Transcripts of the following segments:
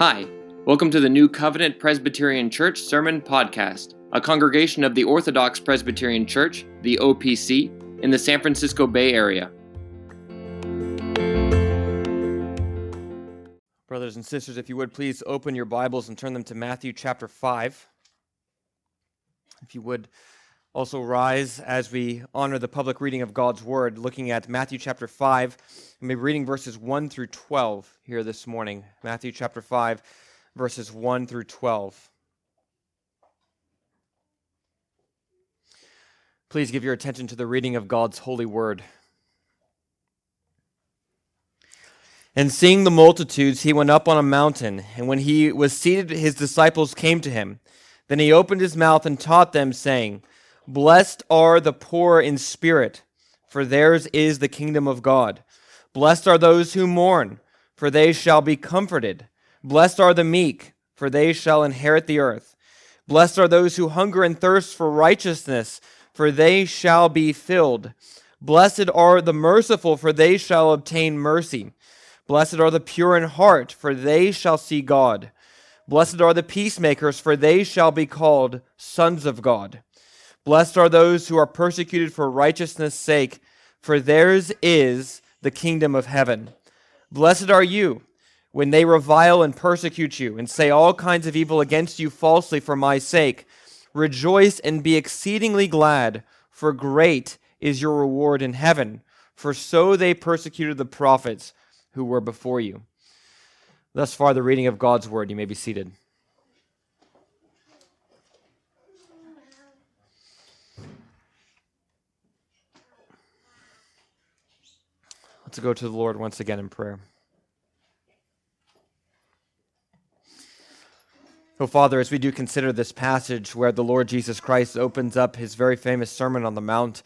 Hi, welcome to the New Covenant Presbyterian Church Sermon Podcast, a congregation of the Orthodox Presbyterian Church, the OPC, in the San Francisco Bay Area. Brothers and sisters, if you would please open your Bibles and turn them to Matthew chapter 5. If you would also rise as we honor the public reading of God's Word, looking at Matthew chapter 5, and be reading verses 1 through 12 here this morning. Matthew chapter 5, verses 1 through 12. Please give your attention to the reading of God's holy word. And seeing the multitudes, he went up on a mountain, and when he was seated, his disciples came to him. Then he opened his mouth and taught them, saying, Blessed are the poor in spirit, for theirs is the kingdom of God. Blessed are those who mourn, for they shall be comforted. Blessed are the meek, for they shall inherit the earth. Blessed are those who hunger and thirst for righteousness, for they shall be filled. Blessed are the merciful, for they shall obtain mercy. Blessed are the pure in heart, for they shall see God. Blessed are the peacemakers, for they shall be called sons of God. Blessed are those who are persecuted for righteousness' sake, for theirs is the kingdom of heaven. Blessed are you when they revile and persecute you, and say all kinds of evil against you falsely for my sake. Rejoice and be exceedingly glad, for great is your reward in heaven. For so they persecuted the prophets who were before you. Thus far, the reading of God's word. You may be seated. Let's go to the Lord once again in prayer. Oh, Father, as we do consider this passage where the Lord Jesus Christ opens up his very famous Sermon on the Mount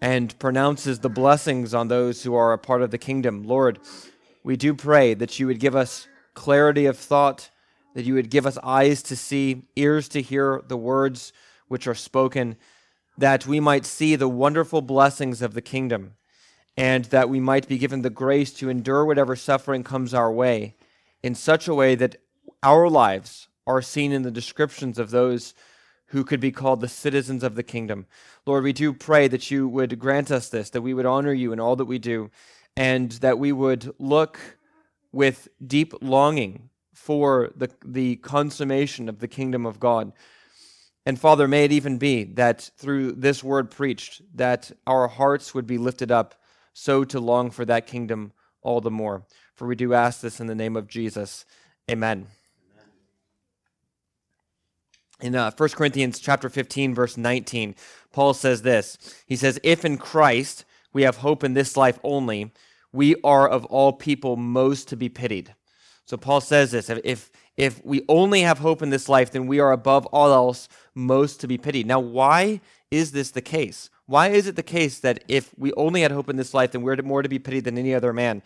and pronounces the blessings on those who are a part of the kingdom, Lord, we do pray that you would give us clarity of thought, that you would give us eyes to see, ears to hear the words which are spoken, that we might see the wonderful blessings of the kingdom and that we might be given the grace to endure whatever suffering comes our way in such a way that our lives are seen in the descriptions of those who could be called the citizens of the kingdom. Lord, we do pray that you would grant us this, that we would honor you in all that we do, and that we would look with deep longing for the, the consummation of the kingdom of God. And Father, may it even be that through this word preached, that our hearts would be lifted up so to long for that kingdom all the more. For we do ask this in the name of Jesus. Amen. In uh, 1 Corinthians chapter 15 verse 19, Paul says this. He says, "If in Christ we have hope in this life only, we are of all people most to be pitied." So Paul says this, if if we only have hope in this life, then we are above all else most to be pitied. Now, why is this the case? Why is it the case that if we only had hope in this life, then we're more to be pitied than any other man?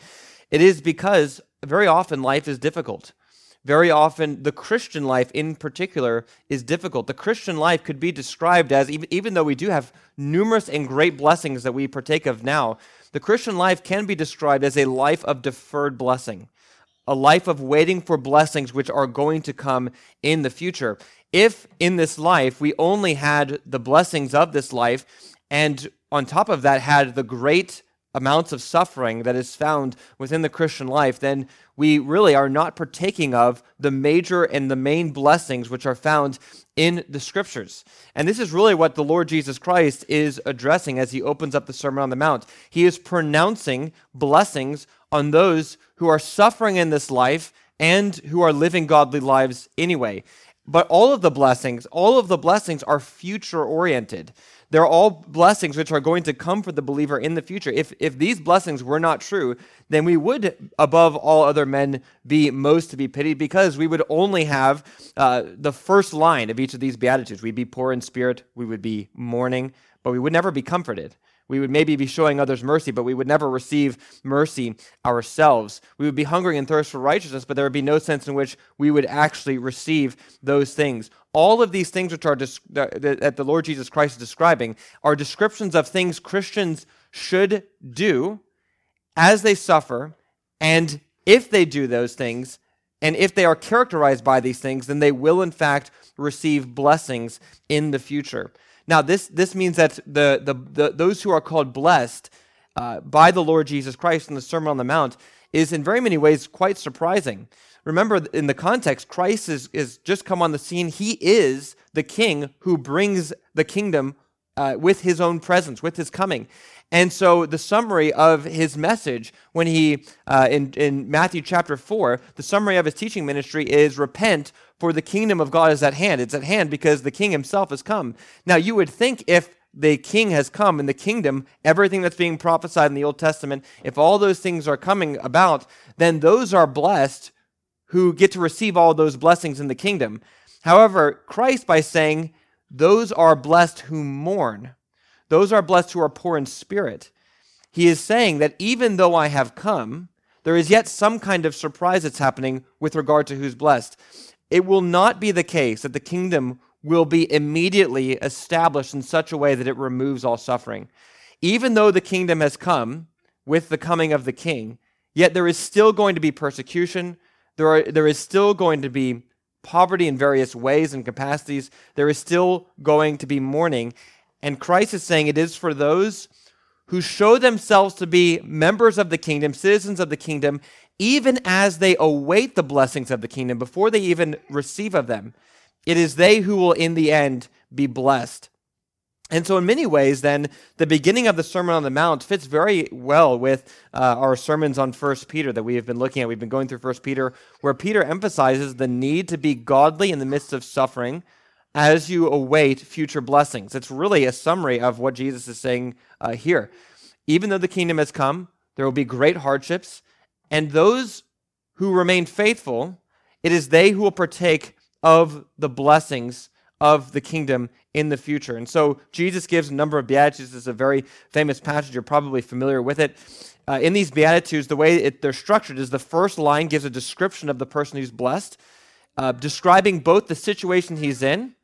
It is because very often life is difficult. Very often, the Christian life in particular is difficult. The Christian life could be described as, even, even though we do have numerous and great blessings that we partake of now, the Christian life can be described as a life of deferred blessing, a life of waiting for blessings which are going to come in the future. If in this life we only had the blessings of this life and on top of that had the great amounts of suffering that is found within the Christian life, then we really are not partaking of the major and the main blessings which are found in the scriptures. And this is really what the Lord Jesus Christ is addressing as he opens up the Sermon on the Mount. He is pronouncing blessings on those who are suffering in this life and who are living godly lives anyway. But all of the blessings, all of the blessings are future oriented. They're all blessings which are going to come for the believer in the future. If, if these blessings were not true, then we would, above all other men, be most to be pitied because we would only have uh, the first line of each of these Beatitudes. We'd be poor in spirit, we would be mourning, but we would never be comforted. We would maybe be showing others mercy, but we would never receive mercy ourselves. We would be hungering and thirst for righteousness, but there would be no sense in which we would actually receive those things. All of these things which are that the Lord Jesus Christ is describing are descriptions of things Christians should do as they suffer, and if they do those things, And if they are characterized by these things, then they will in fact receive blessings in the future. Now, this, this means that the, the, the those who are called blessed uh, by the Lord Jesus Christ in the Sermon on the Mount is in very many ways quite surprising. Remember, in the context, Christ is, is just come on the scene. He is the king who brings the kingdom uh, with his own presence, with his coming. And so the summary of his message when he, uh, in, in Matthew chapter 4, the summary of his teaching ministry is repent, for the kingdom of God is at hand. It's at hand because the king himself has come. Now, you would think if the king has come in the kingdom, everything that's being prophesied in the Old Testament, if all those things are coming about, then those are blessed who get to receive all those blessings in the kingdom. However, Christ, by saying, those are blessed who mourn, those are blessed who are poor in spirit, he is saying that even though I have come, there is yet some kind of surprise that's happening with regard to who's blessed. It will not be the case that the kingdom will be immediately established in such a way that it removes all suffering. Even though the kingdom has come with the coming of the king, yet there is still going to be persecution. There, are, there is still going to be poverty in various ways and capacities. There is still going to be mourning. And Christ is saying it is for those who show themselves to be members of the kingdom, citizens of the kingdom, even as they await the blessings of the kingdom before they even receive of them. It is they who will, in the end, be blessed. And so, in many ways, then, the beginning of the Sermon on the Mount fits very well with uh, our sermons on First Peter that we have been looking at. We've been going through First Peter, where Peter emphasizes the need to be godly in the midst of suffering as you await future blessings. It's really a summary of what Jesus is saying uh, here. Even though the kingdom has come, there will be great hardships, and those who remain faithful, it is they who will partake of the blessings of the kingdom in the future. And so Jesus gives a number of Beatitudes. Is a very famous passage. You're probably familiar with it. Uh, in these Beatitudes, the way it, they're structured is the first line gives a description of the person who's blessed, uh, describing both the situation he's in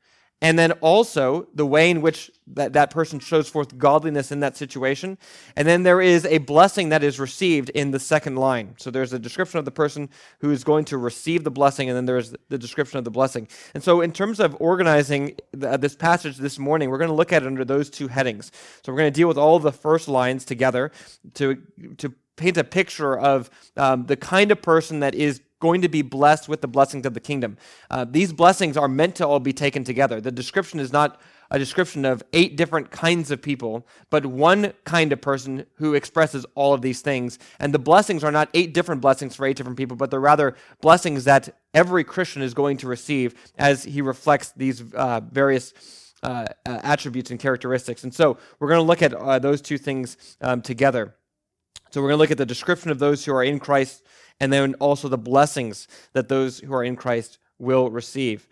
and then also the way in which that, that person shows forth godliness in that situation. And then there is a blessing that is received in the second line. So there's a description of the person who is going to receive the blessing, and then there's the description of the blessing. And so, in terms of organizing the, this passage this morning, we're going to look at it under those two headings. So we're going to deal with all the first lines together to, to paint a picture of um, the kind of person that is going to be blessed with the blessings of the kingdom. Uh, these blessings are meant to all be taken together. The description is not a description of eight different kinds of people, but one kind of person who expresses all of these things. And the blessings are not eight different blessings for eight different people, but they're rather blessings that every Christian is going to receive as he reflects these uh, various. Uh, uh, attributes and characteristics. And so we're going to look at uh, those two things um, together. So we're going to look at the description of those who are in Christ and then also the blessings that those who are in Christ will receive.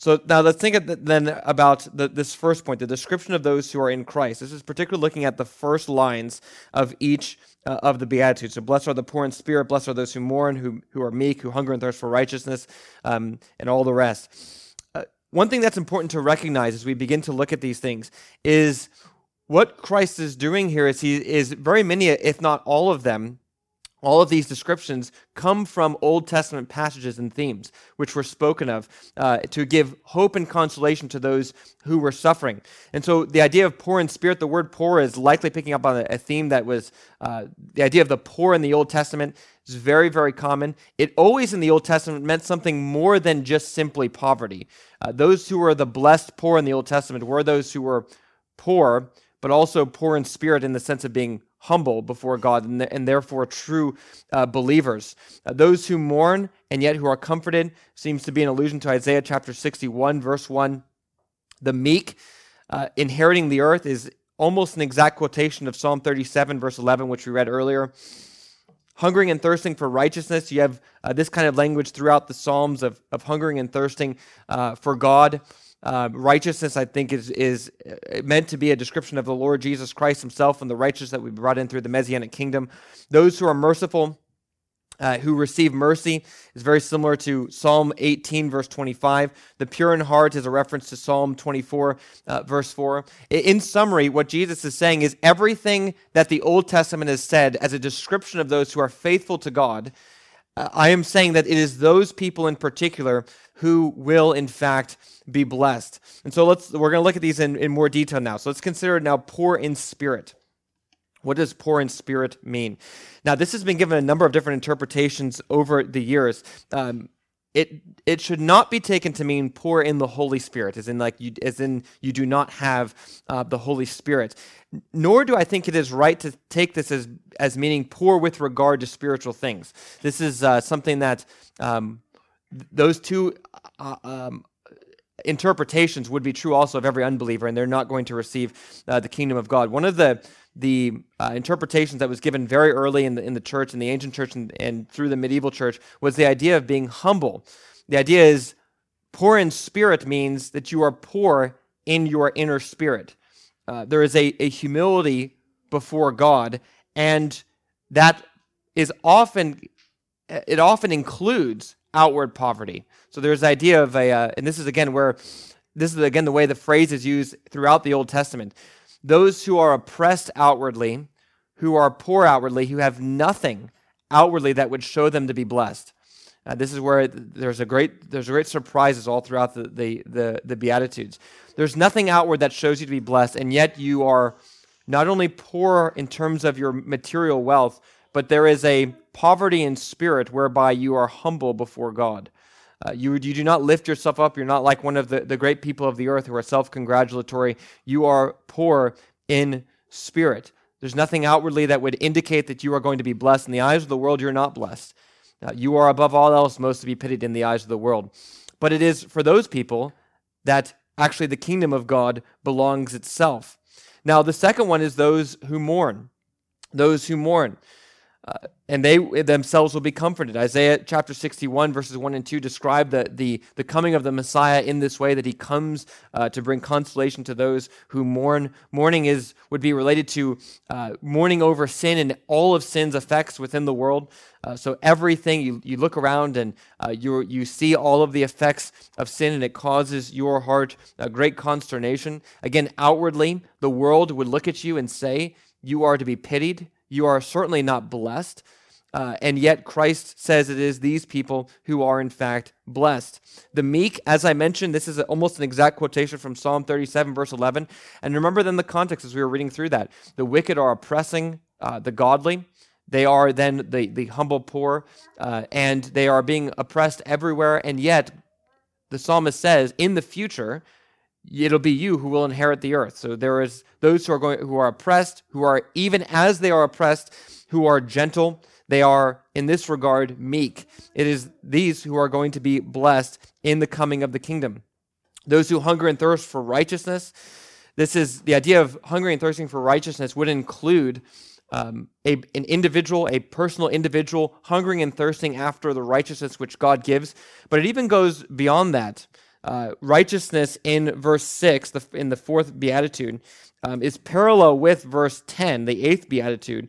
So now let's think then about the, this first point, the description of those who are in Christ. This is particularly looking at the first lines of each uh, of the Beatitudes. So blessed are the poor in spirit, blessed are those who mourn, who, who are meek, who hunger and thirst for righteousness, um, and all the rest. Uh, one thing that's important to recognize as we begin to look at these things is what Christ is doing here is he is very many, if not all of them, all of these descriptions come from Old Testament passages and themes, which were spoken of uh, to give hope and consolation to those who were suffering. And so, the idea of poor in spirit, the word poor is likely picking up on a, theme that was uh, the idea of the poor in the Old Testament is very, very common. It always in the Old Testament meant something more than just simply poverty. Uh, those who were the blessed poor in the Old Testament were those who were poor, but also poor in spirit in the sense of being humble before God and, and therefore true uh, believers. Uh, those who mourn and yet who are comforted seems to be an allusion to Isaiah chapter 61, verse 1. The meek uh, inheriting the earth is almost an exact quotation of Psalm 37, verse 11, which we read earlier. Hungering and thirsting for righteousness, you have uh, this kind of language throughout the Psalms of, of hungering and thirsting uh, for God. Uh, righteousness, I think, is is uh, meant to be a description of the Lord Jesus Christ Himself and the righteous that we brought in through the Messianic kingdom. Those who are merciful, uh, who receive mercy, is very similar to Psalm 18, verse 25. The pure in heart is a reference to Psalm 24, uh, verse 4. In summary, what Jesus is saying is everything that the Old Testament has said as a description of those who are faithful to God I am saying that it is those people in particular who will, in fact, be blessed. And so let's we're going to look at these in, in more detail now. So let's consider now poor in spirit. What does poor in spirit mean? Now, this has been given a number of different interpretations over the years. Um, it it should not be taken to mean poor in the Holy Spirit, as in like you as in you do not have uh, the Holy Spirit. Nor do I think it is right to take this as as meaning poor with regard to spiritual things. This is uh, something that um, those two uh, um, interpretations would be true also of every unbeliever, and they're not going to receive uh, the kingdom of God. One of the the uh, interpretations that was given very early in the, in the church, in the ancient church, and, and through the medieval church was the idea of being humble. The idea is poor in spirit means that you are poor in your inner spirit. Uh, there is a, a humility before God, and that is often it often includes outward poverty. So there's the idea of a, uh, and this is again where this is again the way the phrase is used throughout the Old Testament those who are oppressed outwardly, who are poor outwardly, who have nothing outwardly that would show them to be blessed. Uh, this is where there's a great there's great surprises all throughout the, the, the, the Beatitudes. There's nothing outward that shows you to be blessed, and yet you are not only poor in terms of your material wealth, but there is a poverty in spirit whereby you are humble before God. Uh, you, you do not lift yourself up. You're not like one of the, the great people of the earth who are self congratulatory. You are poor in spirit. There's nothing outwardly that would indicate that you are going to be blessed. In the eyes of the world, you're not blessed. You are above all else most to be pitied in the eyes of the world. But it is for those people that actually the kingdom of God belongs itself. Now, the second one is those who mourn. Those who mourn. Uh, and they themselves will be comforted. Isaiah chapter 61, verses 1 and 2 describe the, the, the coming of the Messiah in this way that he comes uh, to bring consolation to those who mourn. Mourning is, would be related to uh, mourning over sin and all of sin's effects within the world. Uh, so everything, you, you look around and uh, you, you see all of the effects of sin, and it causes your heart a great consternation. Again, outwardly, the world would look at you and say, You are to be pitied you are certainly not blessed. Uh, and yet Christ says it is these people who are in fact blessed. The meek, as I mentioned, this is almost an exact quotation from Psalm 37, verse 11. And remember then the context as we were reading through that. The wicked are oppressing uh, the godly. They are then the, the humble poor, uh, and they are being oppressed everywhere. And yet, the psalmist says, in the future, it'll be you who will inherit the earth. So there is those who are going who are oppressed, who are even as they are oppressed, who are gentle. They are in this regard meek. It is these who are going to be blessed in the coming of the kingdom. Those who hunger and thirst for righteousness. This is the idea of hungering and thirsting for righteousness would include um, a, an individual, a personal individual, hungering and thirsting after the righteousness which God gives. But it even goes beyond that. Uh, righteousness in verse 6, the, in the fourth beatitude, um, is parallel with verse 10, the eighth beatitude,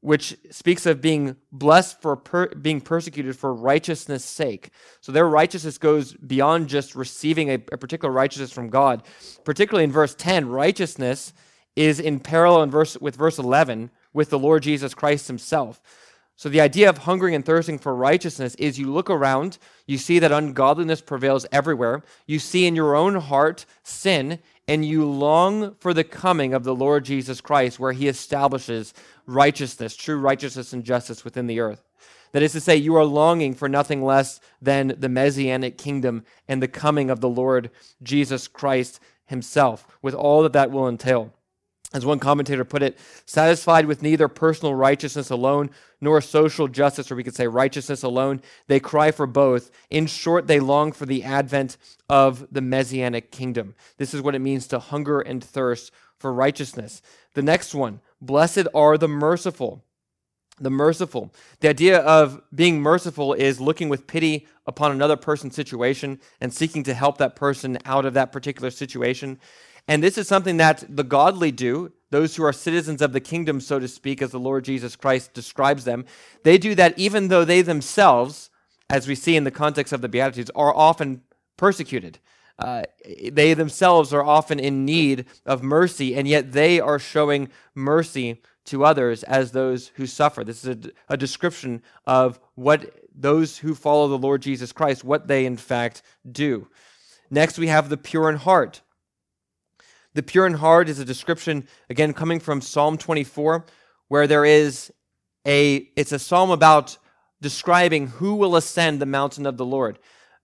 which speaks of being blessed for per, being persecuted for righteousness' sake. So their righteousness goes beyond just receiving a, a particular righteousness from God. Particularly in verse 10, righteousness is in parallel in verse, with verse 11 with the Lord Jesus Christ himself. So, the idea of hungering and thirsting for righteousness is you look around, you see that ungodliness prevails everywhere, you see in your own heart sin, and you long for the coming of the Lord Jesus Christ, where he establishes righteousness, true righteousness and justice within the earth. That is to say, you are longing for nothing less than the Messianic kingdom and the coming of the Lord Jesus Christ himself, with all that that will entail. As one commentator put it, satisfied with neither personal righteousness alone nor social justice, or we could say righteousness alone, they cry for both. In short, they long for the advent of the messianic kingdom. This is what it means to hunger and thirst for righteousness. The next one, blessed are the merciful. The merciful. The idea of being merciful is looking with pity upon another person's situation and seeking to help that person out of that particular situation. And this is something that the godly do, those who are citizens of the kingdom, so to speak, as the Lord Jesus Christ describes them. They do that even though they themselves, as we see in the context of the Beatitudes, are often persecuted. uh, they themselves are often in need of mercy, and yet they are showing mercy to others as those who suffer. This is a, a description of what those who follow the Lord Jesus Christ, what they in fact do. Next, we have the pure in heart. The pure in heart is a description, again, coming from Psalm 24, where there is a, it's a psalm about describing who will ascend the mountain of the Lord.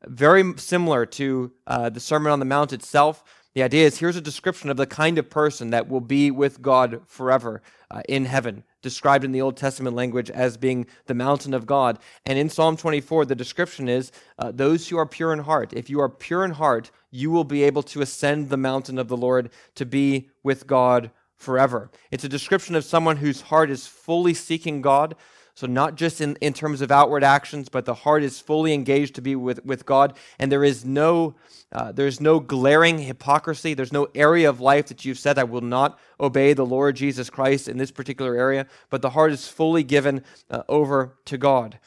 Very similar to uh, the Sermon on the Mount itself. The idea is here's a description of the kind of person that will be with God forever uh, in heaven, described in the Old Testament language as being the mountain of God. And in Psalm 24, the description is uh, those who are pure in heart. If you are pure in heart, you will be able to ascend the mountain of the Lord to be with God forever. It's a description of someone whose heart is fully seeking God, so, not just in, in terms of outward actions, but the heart is fully engaged to be with, with God. And there is no, uh, there's no glaring hypocrisy. There's no area of life that you've said, I will not obey the Lord Jesus Christ in this particular area. But the heart is fully given uh, over to God.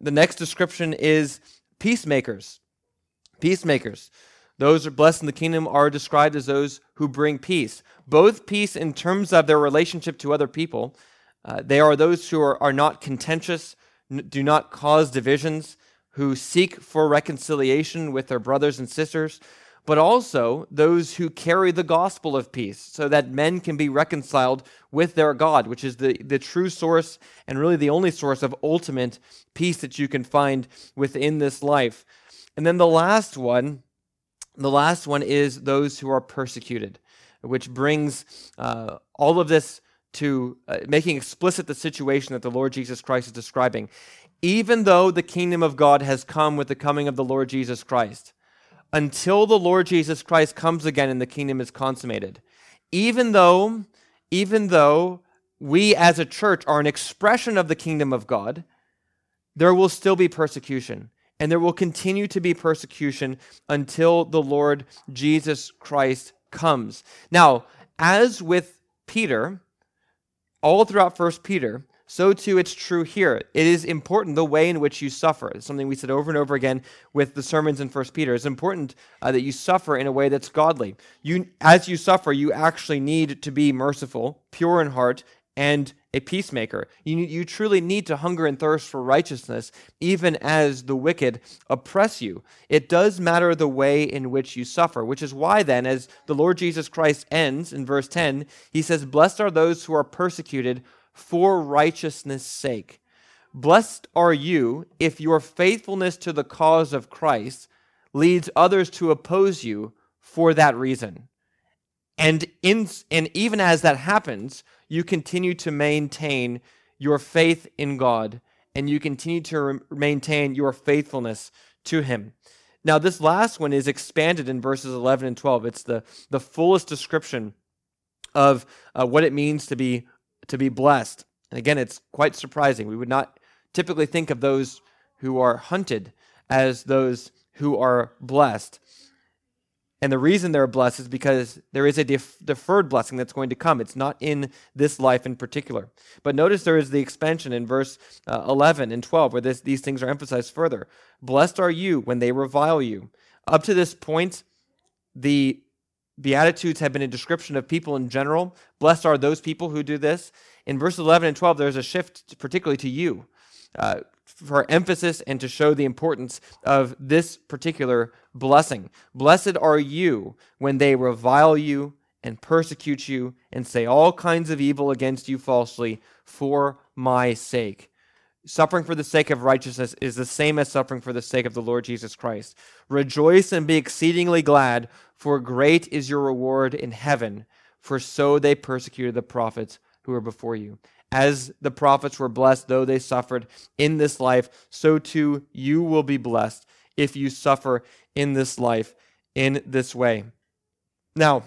The next description is peacemakers. Peacemakers. Those are blessed in the kingdom are described as those who bring peace, both peace in terms of their relationship to other people uh, they are those who are, are not contentious, n- do not cause divisions, who seek for reconciliation with their brothers and sisters, but also those who carry the gospel of peace so that men can be reconciled with their God, which is the, the true source and really the only source of ultimate peace that you can find within this life. And then the last one, the last one is those who are persecuted, which brings uh, all of this to uh, making explicit the situation that the Lord Jesus Christ is describing. Even though the kingdom of God has come with the coming of the Lord Jesus Christ, until the Lord Jesus Christ comes again and the kingdom is consummated, even though, even though we as a church are an expression of the kingdom of God, there will still be persecution. And there will continue to be persecution until the Lord Jesus Christ comes. Now, as with Peter, all throughout First Peter, so too it's true here. It is important the way in which you suffer. It's something we said over and over again with the sermons in First Peter. It's important uh, that you suffer in a way that's godly. You, as you suffer, you actually need to be merciful, pure in heart, and a peacemaker. You, you truly need to hunger and thirst for righteousness, even as the wicked oppress you. It does matter the way in which you suffer, which is why, then, as the Lord Jesus Christ ends in verse 10, he says, Blessed are those who are persecuted for righteousness' sake. Blessed are you if your faithfulness to the cause of Christ leads others to oppose you for that reason. And, in, and even as that happens, you continue to maintain your faith in God and you continue to re- maintain your faithfulness to Him. Now, this last one is expanded in verses 11 and 12. It's the, the fullest description of uh, what it means to be, to be blessed. And again, it's quite surprising. We would not typically think of those who are hunted as those who are blessed. And the reason they're blessed is because there is a def- deferred blessing that's going to come. It's not in this life in particular. But notice there is the expansion in verse uh, 11 and 12 where this, these things are emphasized further. Blessed are you when they revile you. Up to this point, the Beatitudes have been a description of people in general. Blessed are those people who do this. In verse 11 and 12, there's a shift, particularly to you. Uh, for emphasis and to show the importance of this particular blessing. Blessed are you when they revile you and persecute you and say all kinds of evil against you falsely for my sake. Suffering for the sake of righteousness is the same as suffering for the sake of the Lord Jesus Christ. Rejoice and be exceedingly glad, for great is your reward in heaven, for so they persecuted the prophets who were before you. As the prophets were blessed, though they suffered in this life, so too you will be blessed if you suffer in this life in this way. Now,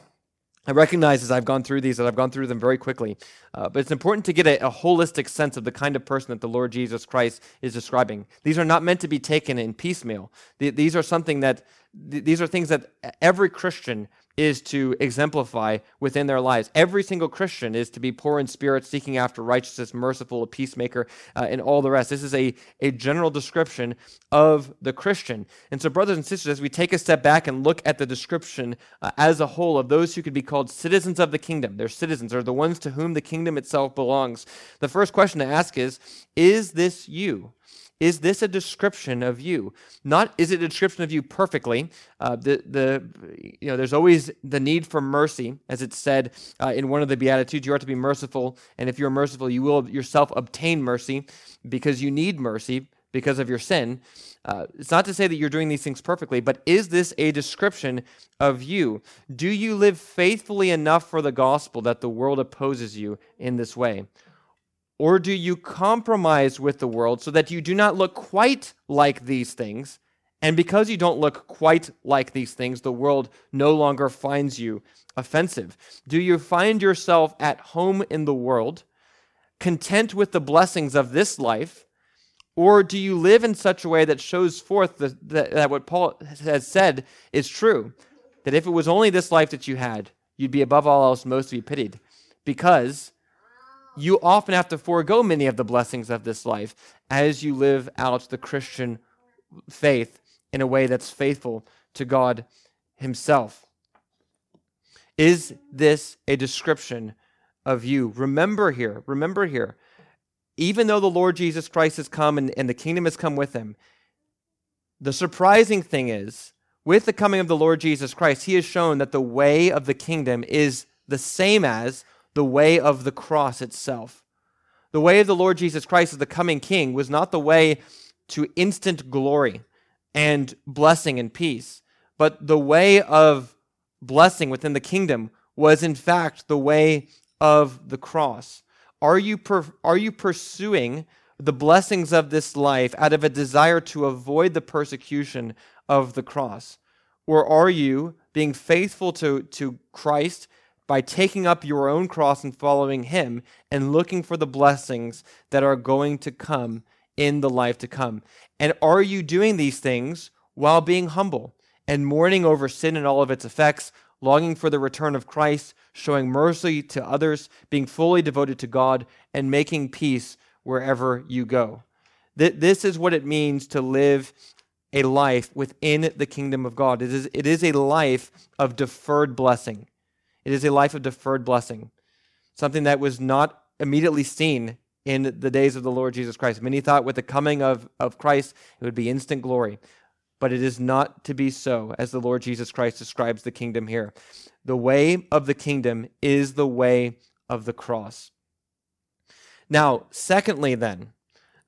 I recognize as I've gone through these that I've gone through them very quickly, uh, but it's important to get a, a, holistic sense of the kind of person that the Lord Jesus Christ is describing. These are not meant to be taken in piecemeal. these are something that these are things that every Christian is to exemplify within their lives. Every single Christian is to be poor in spirit, seeking after righteousness, merciful, a peacemaker, uh, and all the rest. This is a, a general description of the Christian. And so, brothers and sisters, as we take a step back and look at the description uh, as a whole of those who could be called citizens of the kingdom, they're citizens, are the ones to whom the kingdom itself belongs. The first question to ask is Is this you? Is this a description of you? Not is it a description of you perfectly? Uh, the the you know there's always the need for mercy, as it's said uh, in one of the beatitudes. You are to be merciful, and if you're merciful, you will yourself obtain mercy because you need mercy because of your sin. Uh, it's not to say that you're doing these things perfectly, but is this a description of you? Do you live faithfully enough for the gospel that the world opposes you in this way? Or do you compromise with the world so that you do not look quite like these things? And because you don't look quite like these things, the world no longer finds you offensive. Do you find yourself at home in the world, content with the blessings of this life? Or do you live in such a way that shows forth the, the, that what Paul has said is true? That if it was only this life that you had, you'd be above all else most to be pitied. Because you often have to forego many of the blessings of this life as you live out the Christian faith in a way that's faithful to God Himself. Is this a description of you? Remember here, remember here, even though the Lord Jesus Christ has come and, and the kingdom has come with Him, the surprising thing is, with the coming of the Lord Jesus Christ, He has shown that the way of the kingdom is the same as the way of the cross itself. The way of the Lord Jesus Christ as the coming King was not the way to instant glory and blessing and peace, but the way of blessing within the kingdom was, in fact, the way of the cross. Are you, per- are you pursuing the blessings of this life out of a desire to avoid the persecution of the cross? Or are you being faithful to, to Christ by taking up your own cross and following Him and looking for the blessings that are going to come in the life to come. And are you doing these things while being humble and mourning over sin and all of its effects, longing for the return of Christ, showing mercy to others, being fully devoted to God, and making peace wherever you go? This is what it means to live a life within the kingdom of God. It is, it is a life of deferred blessing. It is a life of deferred blessing, something that was not immediately seen in the days of the Lord Jesus Christ. Many thought with the coming of, of Christ, it would be instant glory. But it is not to be so, as the Lord Jesus Christ describes the kingdom here. The way of the kingdom is the way of the cross. Now, secondly, then,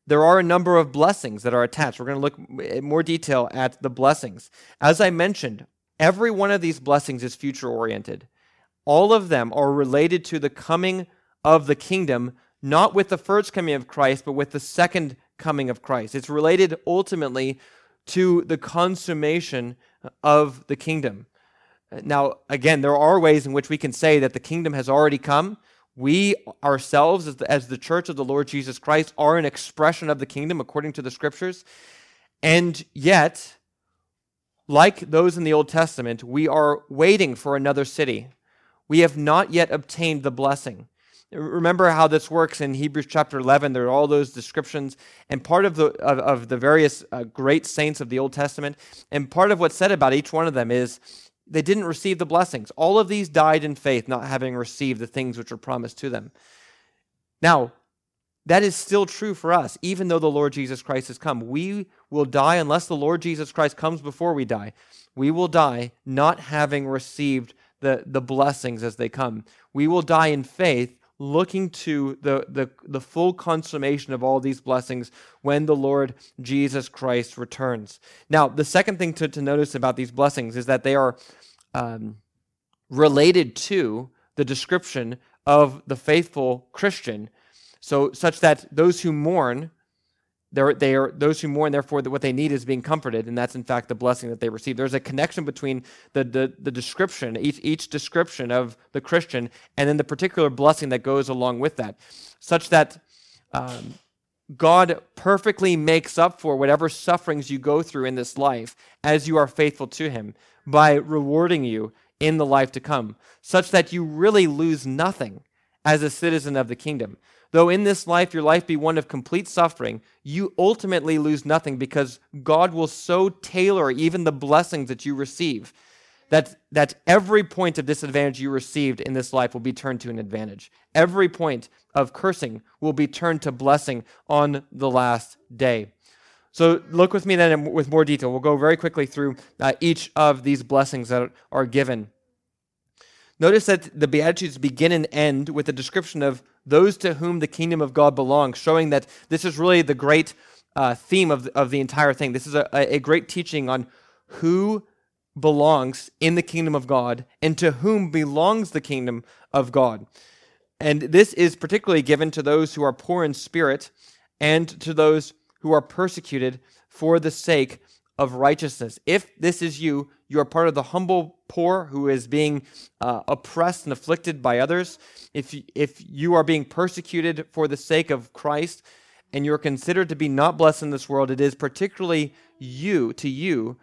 there are a number of blessings that are attached. We're going to look in more detail at the blessings. As I mentioned, every one of these blessings is future oriented all of them are related to the coming of the kingdom, not with the first coming of Christ, but with the second coming of Christ. It's related ultimately to the consummation of the kingdom. Now, again, there are ways in which we can say that the kingdom has already come. We ourselves, as the, as the church of the Lord Jesus Christ, are an expression of the kingdom according to the scriptures. And yet, like those in the Old Testament, we are waiting for another city we have not yet obtained the blessing. Remember how this works in Hebrews chapter 11. There are all those descriptions, and part of the of, of the various uh, great saints of the Old Testament, and part of what's said about each one of them is they didn't receive the blessings. All of these died in faith, not having received the things which were promised to them. Now, that is still true for us, even though the Lord Jesus Christ has come. We will die unless the Lord Jesus Christ comes before we die. We will die not having received the, the blessings as they come. We will die in faith, looking to the, the, the full consummation of all these blessings when the Lord Jesus Christ returns. Now, the second thing to, to notice about these blessings is that they are um, related to the description of the faithful Christian, so such that those who mourn they're, they are those who mourn, therefore, that what they need is being comforted, and that's in fact the blessing that they receive. There's a connection between the, the, the description, each, each description of the Christian, and then the particular blessing that goes along with that, such that um, God perfectly makes up for whatever sufferings you go through in this life as you are faithful to Him by rewarding you in the life to come, such that you really lose nothing as a citizen of the kingdom. Though in this life your life be one of complete suffering, you ultimately lose nothing because God will so tailor even the blessings that you receive that, that every point of disadvantage you received in this life will be turned to an advantage. Every point of cursing will be turned to blessing on the last day. So look with me then with more detail. We'll go very quickly through uh, each of these blessings that are given. Notice that the Beatitudes begin and end with a description of those to whom the kingdom of God belongs, showing that this is really the great uh, theme of, of the entire thing. This is a, a great teaching on who belongs in the kingdom of God and to whom belongs the kingdom of God. And this is particularly given to those who are poor in spirit and to those who are persecuted for the sake of righteousness. If this is you, you are part of the humble poor who is being uh, oppressed and afflicted by others. If you, if you are being persecuted for the sake of Christ and you're considered to be not blessed in this world, it is particularly you, to you,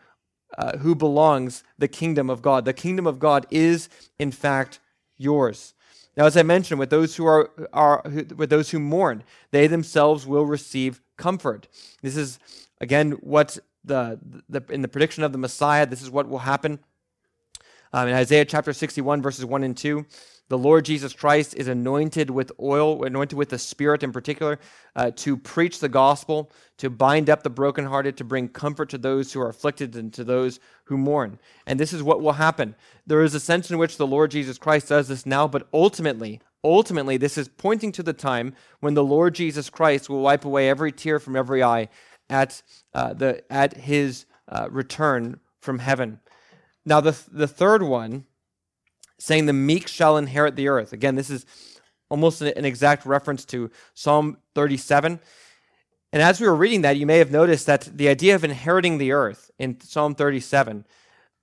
uh, who belongs the kingdom of God. The kingdom of God is, in fact, yours. Now, as I mentioned, with those who are, are with those who mourn, they themselves will receive comfort. This is again what the, the in the prediction of the Messiah. This is what will happen um, in Isaiah chapter 61, verses 1 and 2. The Lord Jesus Christ is anointed with oil, anointed with the Spirit in particular, uh, to preach the gospel, to bind up the brokenhearted, to bring comfort to those who are afflicted and to those who mourn. And this is what will happen. There is a sense in which the Lord Jesus Christ does this now, but ultimately, ultimately, this is pointing to the time when the Lord Jesus Christ will wipe away every tear from every eye at, uh, the, at his uh, return from heaven. Now, the, the third one, saying the meek shall inherit the earth. Again, this is almost an exact reference to Psalm 37. And as we were reading that, you may have noticed that the idea of inheriting the earth in Psalm 37,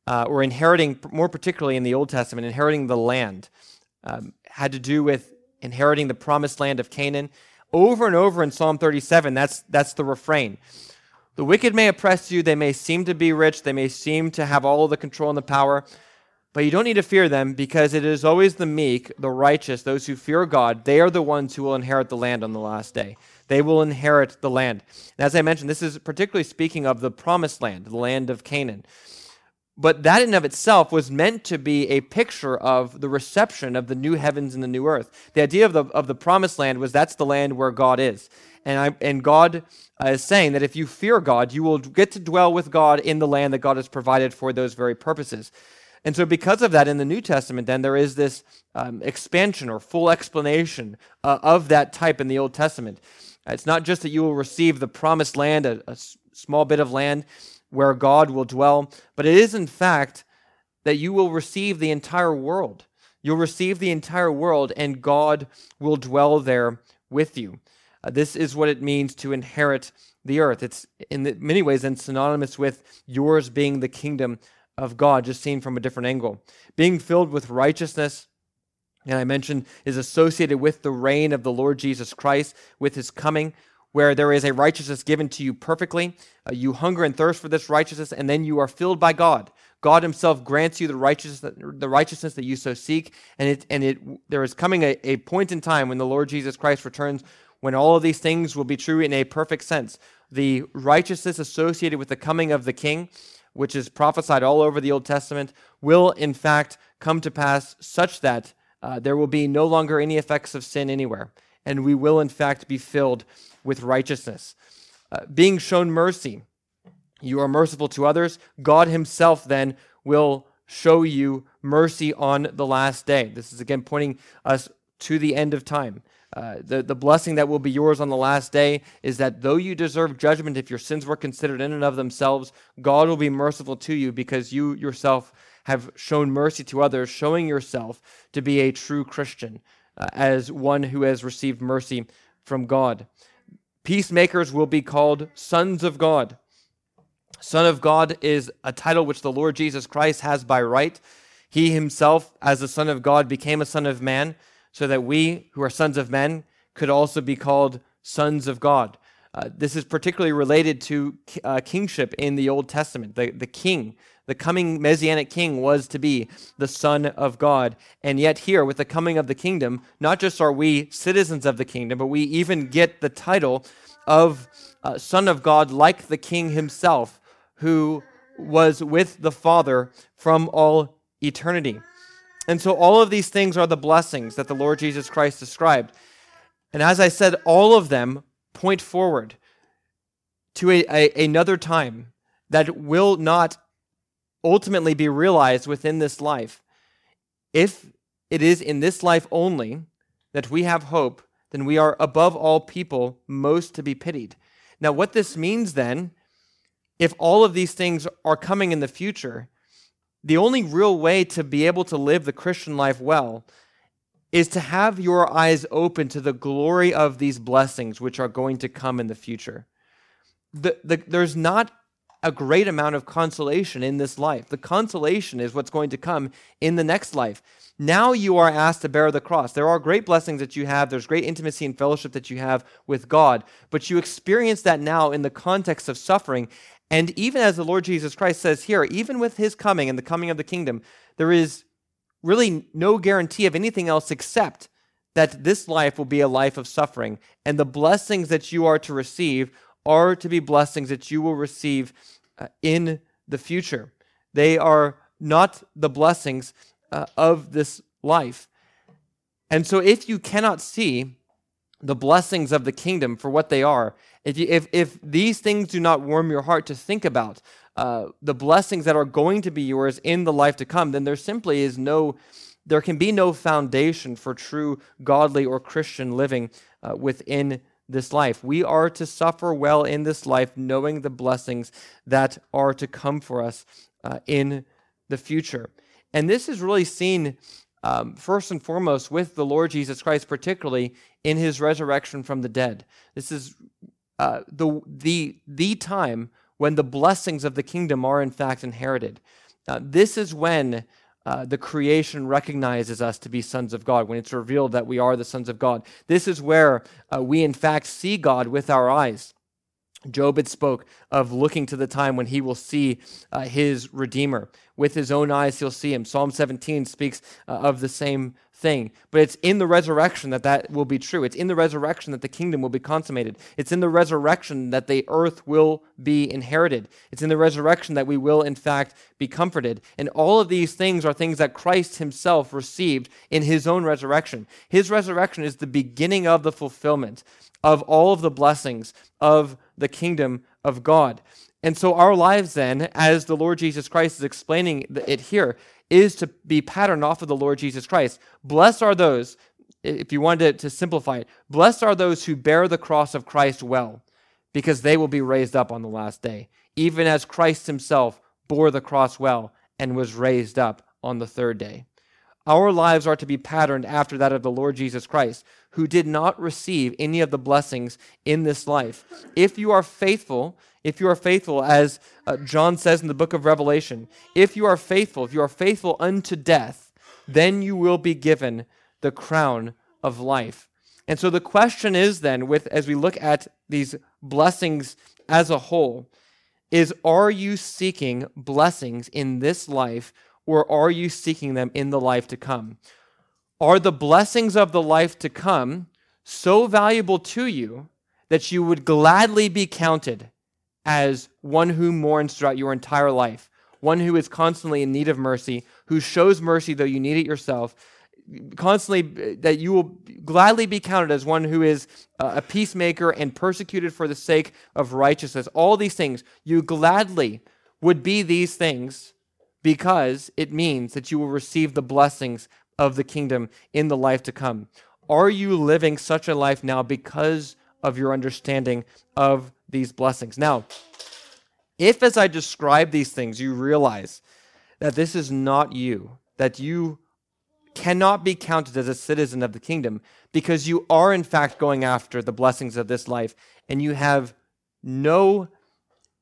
uh, or inheriting, more particularly in the Old Testament, inheriting the land, um, had to do with inheriting the promised land of Canaan. Over and over in Psalm 37, that's, that's the refrain. The wicked may oppress you, they may seem to be rich, they may seem to have all the control and the power, but you don't need to fear them because it is always the meek, the righteous, those who fear God. They are the ones who will inherit the land on the last day. They will inherit the land. And as I mentioned, this is particularly speaking of the promised land, the land of Canaan. But that in of itself was meant to be a picture of the reception of the new heavens and the new earth. The idea of the, of the promised land was that's the land where God is. And, I, and God uh, is saying that if you fear God, you will get to dwell with God in the land that God has provided for those very purposes. And so, because of that, in the New Testament, then there is this um, expansion or full explanation uh, of that type in the Old Testament. It's not just that you will receive the promised land, a, a small bit of land where God will dwell, but it is, in fact, that you will receive the entire world. You'll receive the entire world, and God will dwell there with you. Uh, this is what it means to inherit the earth. It's in the, many ways then synonymous with yours being the kingdom of God, just seen from a different angle. Being filled with righteousness, and I mentioned, is associated with the reign of the Lord Jesus Christ, with his coming, where there is a righteousness given to you perfectly. Uh, you hunger and thirst for this righteousness, and then you are filled by God. God Himself grants you the righteousness, the righteousness that you so seek, and it and it there is coming a, a point in time when the Lord Jesus Christ returns, when all of these things will be true in a perfect sense. The righteousness associated with the coming of the King which is prophesied all over the Old Testament, will in fact come to pass such that uh, there will be no longer any effects of sin anywhere, and we will in fact be filled with righteousness. Uh, being shown mercy, you are merciful to others. God Himself then will show you mercy on the last day. This is again pointing us to the end of time. Uh, the, the blessing that will be yours on the last day is that though you deserve judgment, if your sins were considered in and of themselves, God will be merciful to you because you yourself have shown mercy to others, showing yourself to be a true Christian uh, as one who has received mercy from God. Peacemakers will be called sons of God. Son of God is a title which the Lord Jesus Christ has by right. He himself, as the Son of God, became a Son of Man so that we, who are sons of men, could also be called sons of God. Uh, this is particularly related to uh, kingship in the Old Testament. The, the king, The coming messianic king was to be the Son of God. And yet, here, with the coming of the kingdom, not just are we citizens of the kingdom, but we even get the title of uh, Son of God, like the king himself, who was with the Father from all eternity. And so, all of these things are the blessings that the Lord Jesus Christ described. And as I said, all of them point forward to a, a, another time that will not ultimately be realized within this life. If it is in this life only that we have hope, then we are above all people most to be pitied. Now, what this means then, if all of these things are coming in the future, the only real way to be able to live the Christian life well is to have your eyes open to the glory of these blessings which are going to come in the future. The, the, there's not a great amount of consolation in this life. The consolation is what's going to come in the next life. Now you are asked to bear the cross. There are great blessings that you have, there's great intimacy and fellowship that you have with God, but you experience that now in the context of suffering. And even as the Lord Jesus Christ says here, even with his coming and the coming of the kingdom, there is really no guarantee of anything else except that this life will be a life of suffering. And the blessings that you are to receive are to be blessings that you will receive uh, in the future. They are not the blessings uh, of this life. And so, if you cannot see the blessings of the kingdom for what they are, if, you, if, if these things do not warm your heart to think about uh, the blessings that are going to be yours in the life to come, then there simply is no, there can be no foundation for true godly or Christian living uh, within this life. We are to suffer well in this life, knowing the blessings that are to come for us uh, in the future. And this is really seen um, first and foremost with the Lord Jesus Christ, particularly in his resurrection from the dead. This is uh, the, the, the time when the blessings of the kingdom are in fact inherited. Uh, this is when uh, the creation recognizes us to be sons of God, when it's revealed that we are the sons of God. This is where uh, we, in fact, see God with our eyes. Job had spoke of looking to the time when he will see uh, his Redeemer. With his own eyes, he'll see him. Psalm 17 speaks uh, of the same thing. But it's in the resurrection that that will be true. It's in the resurrection that the kingdom will be consummated. It's in the resurrection that the earth will be inherited. It's in the resurrection that we will, in fact, be comforted. And all of these things are things that Christ himself received in his own resurrection. His resurrection is the beginning of the fulfillment of all of the blessings of the kingdom of God. And so, our lives, then, as the Lord Jesus Christ is explaining it here, is to be patterned off of the Lord Jesus Christ. Blessed are those, if you wanted to, to simplify it, blessed are those who bear the cross of Christ well, because they will be raised up on the last day, even as Christ himself bore the cross well and was raised up on the third day. Our lives are to be patterned after that of the Lord Jesus Christ, who did not receive any of the blessings in this life. If you are faithful, if you are faithful, as uh, John says in the book of Revelation, if you are faithful, if you are faithful unto death, then you will be given the crown of life. And so the question is then, with as we look at these blessings as a whole, is are you seeking blessings in this life or are you seeking them in the life to come? Are the blessings of the life to come so valuable to you that you would gladly be counted as one who mourns throughout your entire life, one who is constantly in need of mercy, who shows mercy though you need it yourself, constantly eh, that you will gladly be counted as one who is uh, a peacemaker and persecuted for the sake of righteousness. All these things, you gladly would be these things because it means that you will receive the blessings of the kingdom in the life to come. Are you living such a life now because of your understanding of these blessings? Now, if as I describe these things, you realize that this is not you, that you cannot be counted as a citizen of the kingdom because you are, in fact, going after the blessings of this life and you have no,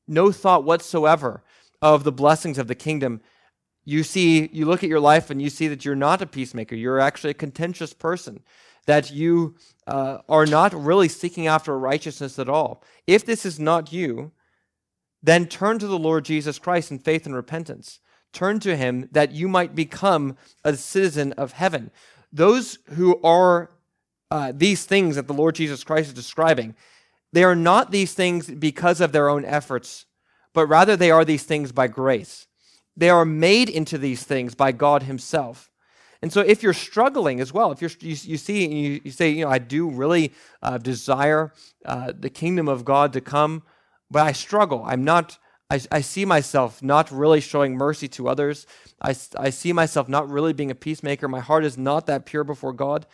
no thought whatsoever of the blessings of the kingdom you see, you look at your life and you see that you're not a peacemaker. You're actually a contentious person, that you uh, are not really seeking after righteousness at all. If this is not you, then turn to the Lord Jesus Christ in faith and repentance. Turn to him that you might become a citizen of heaven. Those who are uh, these things that the Lord Jesus Christ is describing, they are not these things because of their own efforts, but rather they are these things by grace. They are made into these things by God Himself. And so, if you're struggling as well, if you're, you, you see, you, you say, you know, I do really uh, desire uh, the kingdom of God to come, but I struggle. I'm not, I, I see myself not really showing mercy to others. I, I see myself not really being a peacemaker. My heart is not that pure before God.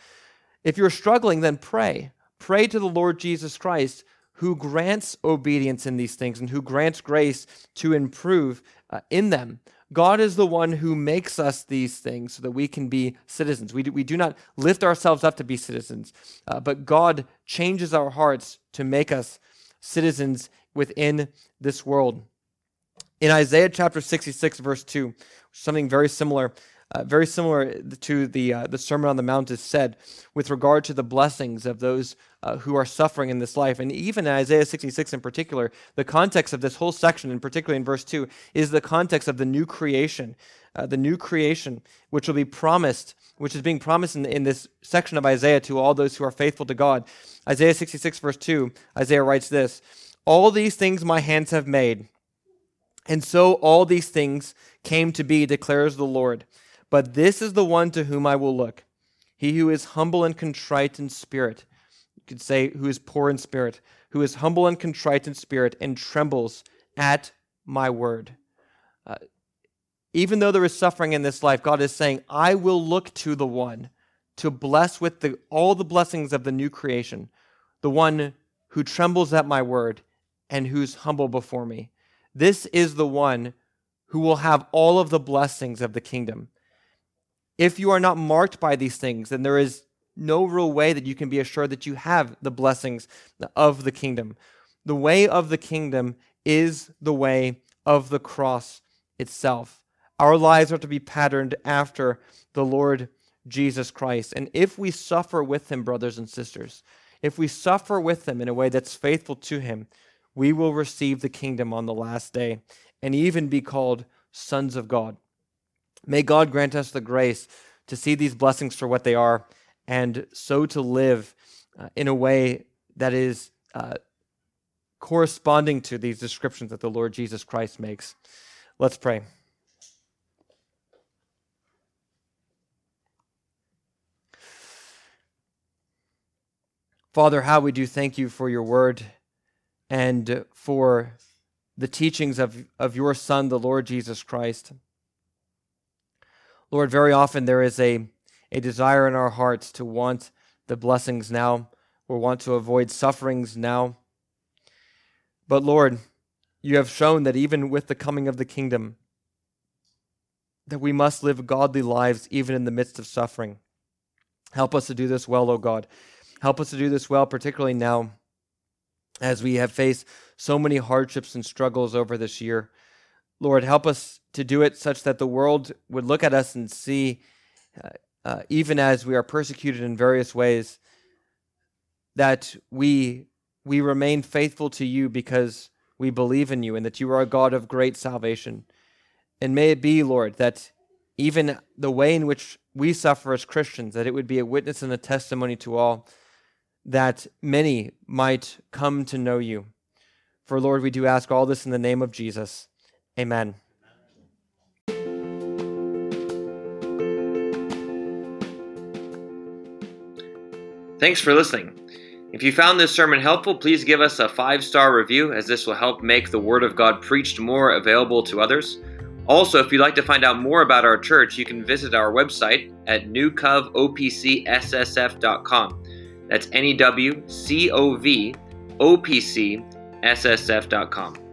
If you're struggling, then pray. Pray to the Lord Jesus Christ, who grants obedience in these things and who grants grace to improve uh, in them. God is the one who makes us these things so that we can be citizens. We do, we do not lift ourselves up to be citizens, uh, but God changes our hearts to make us citizens within this world. In Isaiah chapter 66, verse 2, something very similar, uh, very similar to the, uh, the Sermon on the Mount is said with regard to the blessings of those uh, who are suffering in this life. And even Isaiah 66 in particular, the context of this whole section, and particularly in verse 2, is the context of the new creation, uh, the new creation, which will be promised, which is being promised in, in this section of Isaiah to all those who are faithful to God. Isaiah 66, verse 2, Isaiah writes this All these things my hands have made, and so all these things came to be, declares the Lord. But this is the one to whom I will look, he who is humble and contrite in spirit You could say, who is poor in spirit, who is humble and contrite in spirit, and trembles at my word. Uh, even though there is suffering in this life, God is saying, I will look to the one to bless with the, all the blessings of the new creation, the one who trembles at my word and who's humble before me. This is the one who will have all of the blessings of the kingdom. If you are not marked by these things, then there is no real way that you can be assured that you have the blessings of the kingdom. The way of the kingdom is the way of the cross itself. Our lives are to be patterned after the Lord Jesus Christ. And if we suffer with him, brothers and sisters, if we suffer with him in a way that's faithful to him, we will receive the kingdom on the last day and even be called sons of God. May God grant us the grace to see these blessings for what they are and so to live uh, in a way that is uh, corresponding to these descriptions that the Lord Jesus Christ makes. Let's pray. Father, how we do thank you for your word and for the teachings of, of your Son, the Lord Jesus Christ. Lord, very often there is a a desire in our hearts to want the blessings now or want to avoid sufferings now. But Lord, you have shown that even with the coming of the kingdom, that we must live godly lives even in the midst of suffering. Help us to do this well, O God. Help us to do this well, particularly now as we have faced so many hardships and struggles over this year. Lord, help us to do it such that the world would look at us and see uh, uh, even as we are persecuted in various ways, that we we remain faithful to you because we believe in you and that you are a God of great salvation. And may it be, Lord, that even the way in which we suffer as Christians, that it would be a witness and a testimony to all, that many might come to know you. For, Lord, we do ask all this in the name of Jesus. Amen. Thanks for listening. If you found this sermon helpful, please give us a five star review, as this will help make the Word of God preached more available to others. Also, if you'd like to find out more about our church, you can visit our website at newcovopcssf.com. That's N E W C O V O P C S S F.com.